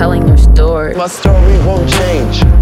telling your story. My story won't change.